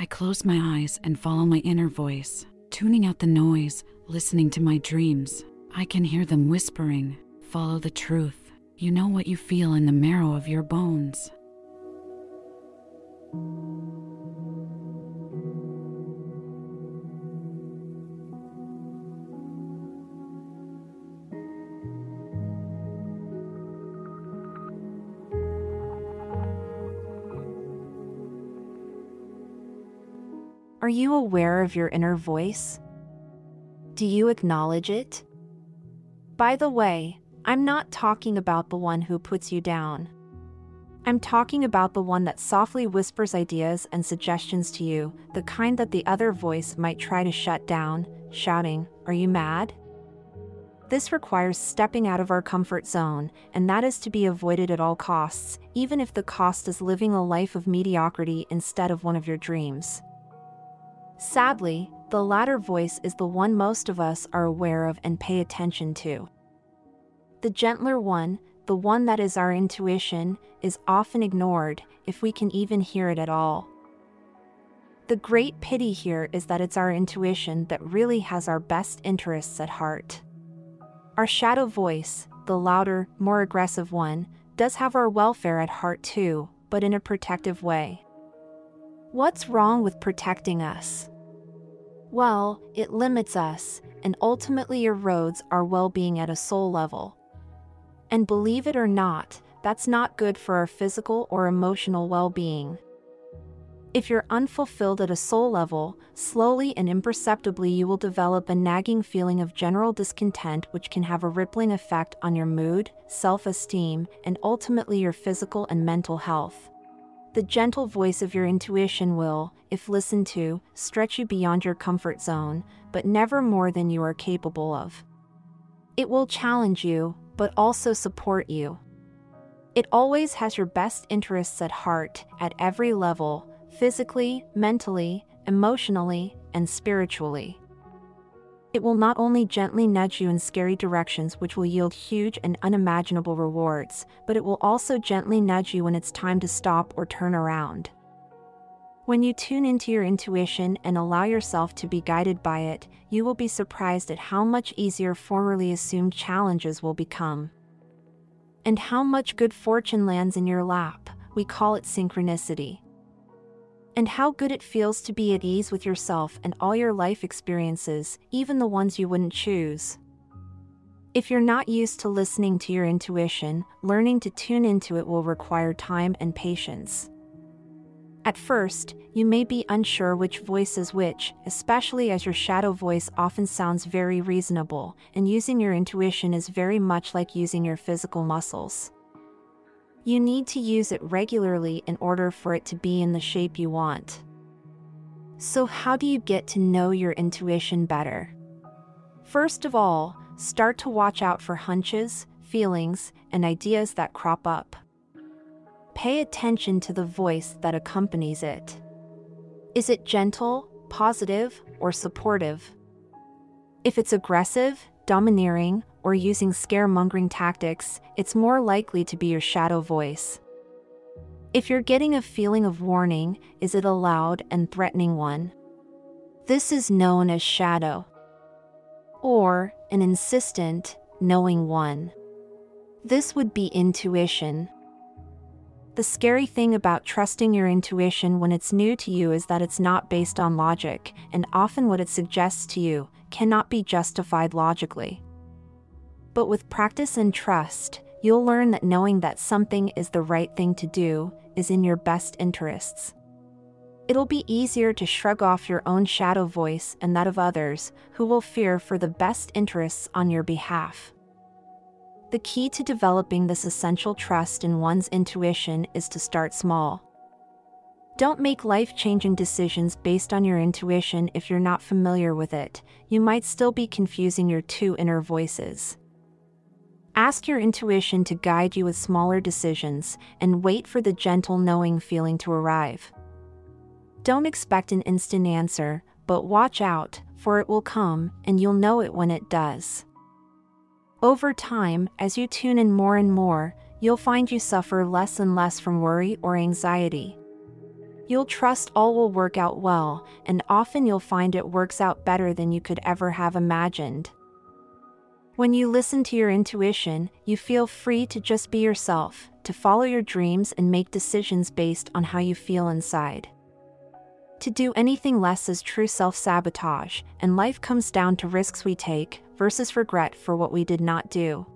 I close my eyes and follow my inner voice, tuning out the noise, listening to my dreams. I can hear them whispering, Follow the truth. You know what you feel in the marrow of your bones. Are you aware of your inner voice? Do you acknowledge it? By the way, I'm not talking about the one who puts you down. I'm talking about the one that softly whispers ideas and suggestions to you, the kind that the other voice might try to shut down, shouting, Are you mad? This requires stepping out of our comfort zone, and that is to be avoided at all costs, even if the cost is living a life of mediocrity instead of one of your dreams. Sadly, the latter voice is the one most of us are aware of and pay attention to. The gentler one, the one that is our intuition, is often ignored, if we can even hear it at all. The great pity here is that it's our intuition that really has our best interests at heart. Our shadow voice, the louder, more aggressive one, does have our welfare at heart too, but in a protective way. What's wrong with protecting us? Well, it limits us and ultimately erodes our well being at a soul level. And believe it or not, that's not good for our physical or emotional well being. If you're unfulfilled at a soul level, slowly and imperceptibly you will develop a nagging feeling of general discontent, which can have a rippling effect on your mood, self esteem, and ultimately your physical and mental health. The gentle voice of your intuition will, if listened to, stretch you beyond your comfort zone, but never more than you are capable of. It will challenge you, but also support you. It always has your best interests at heart at every level physically, mentally, emotionally, and spiritually. It will not only gently nudge you in scary directions, which will yield huge and unimaginable rewards, but it will also gently nudge you when it's time to stop or turn around. When you tune into your intuition and allow yourself to be guided by it, you will be surprised at how much easier formerly assumed challenges will become. And how much good fortune lands in your lap, we call it synchronicity and how good it feels to be at ease with yourself and all your life experiences, even the ones you wouldn't choose. If you're not used to listening to your intuition, learning to tune into it will require time and patience. At first, you may be unsure which voice is which, especially as your shadow voice often sounds very reasonable, and using your intuition is very much like using your physical muscles. You need to use it regularly in order for it to be in the shape you want. So, how do you get to know your intuition better? First of all, start to watch out for hunches, feelings, and ideas that crop up. Pay attention to the voice that accompanies it. Is it gentle, positive, or supportive? If it's aggressive, domineering, or using scaremongering tactics, it's more likely to be your shadow voice. If you're getting a feeling of warning, is it a loud and threatening one? This is known as shadow. Or an insistent, knowing one. This would be intuition. The scary thing about trusting your intuition when it's new to you is that it's not based on logic, and often what it suggests to you cannot be justified logically. But with practice and trust, you'll learn that knowing that something is the right thing to do is in your best interests. It'll be easier to shrug off your own shadow voice and that of others who will fear for the best interests on your behalf. The key to developing this essential trust in one's intuition is to start small. Don't make life changing decisions based on your intuition if you're not familiar with it, you might still be confusing your two inner voices. Ask your intuition to guide you with smaller decisions and wait for the gentle knowing feeling to arrive. Don't expect an instant answer, but watch out, for it will come, and you'll know it when it does. Over time, as you tune in more and more, you'll find you suffer less and less from worry or anxiety. You'll trust all will work out well, and often you'll find it works out better than you could ever have imagined. When you listen to your intuition, you feel free to just be yourself, to follow your dreams and make decisions based on how you feel inside. To do anything less is true self sabotage, and life comes down to risks we take versus regret for what we did not do.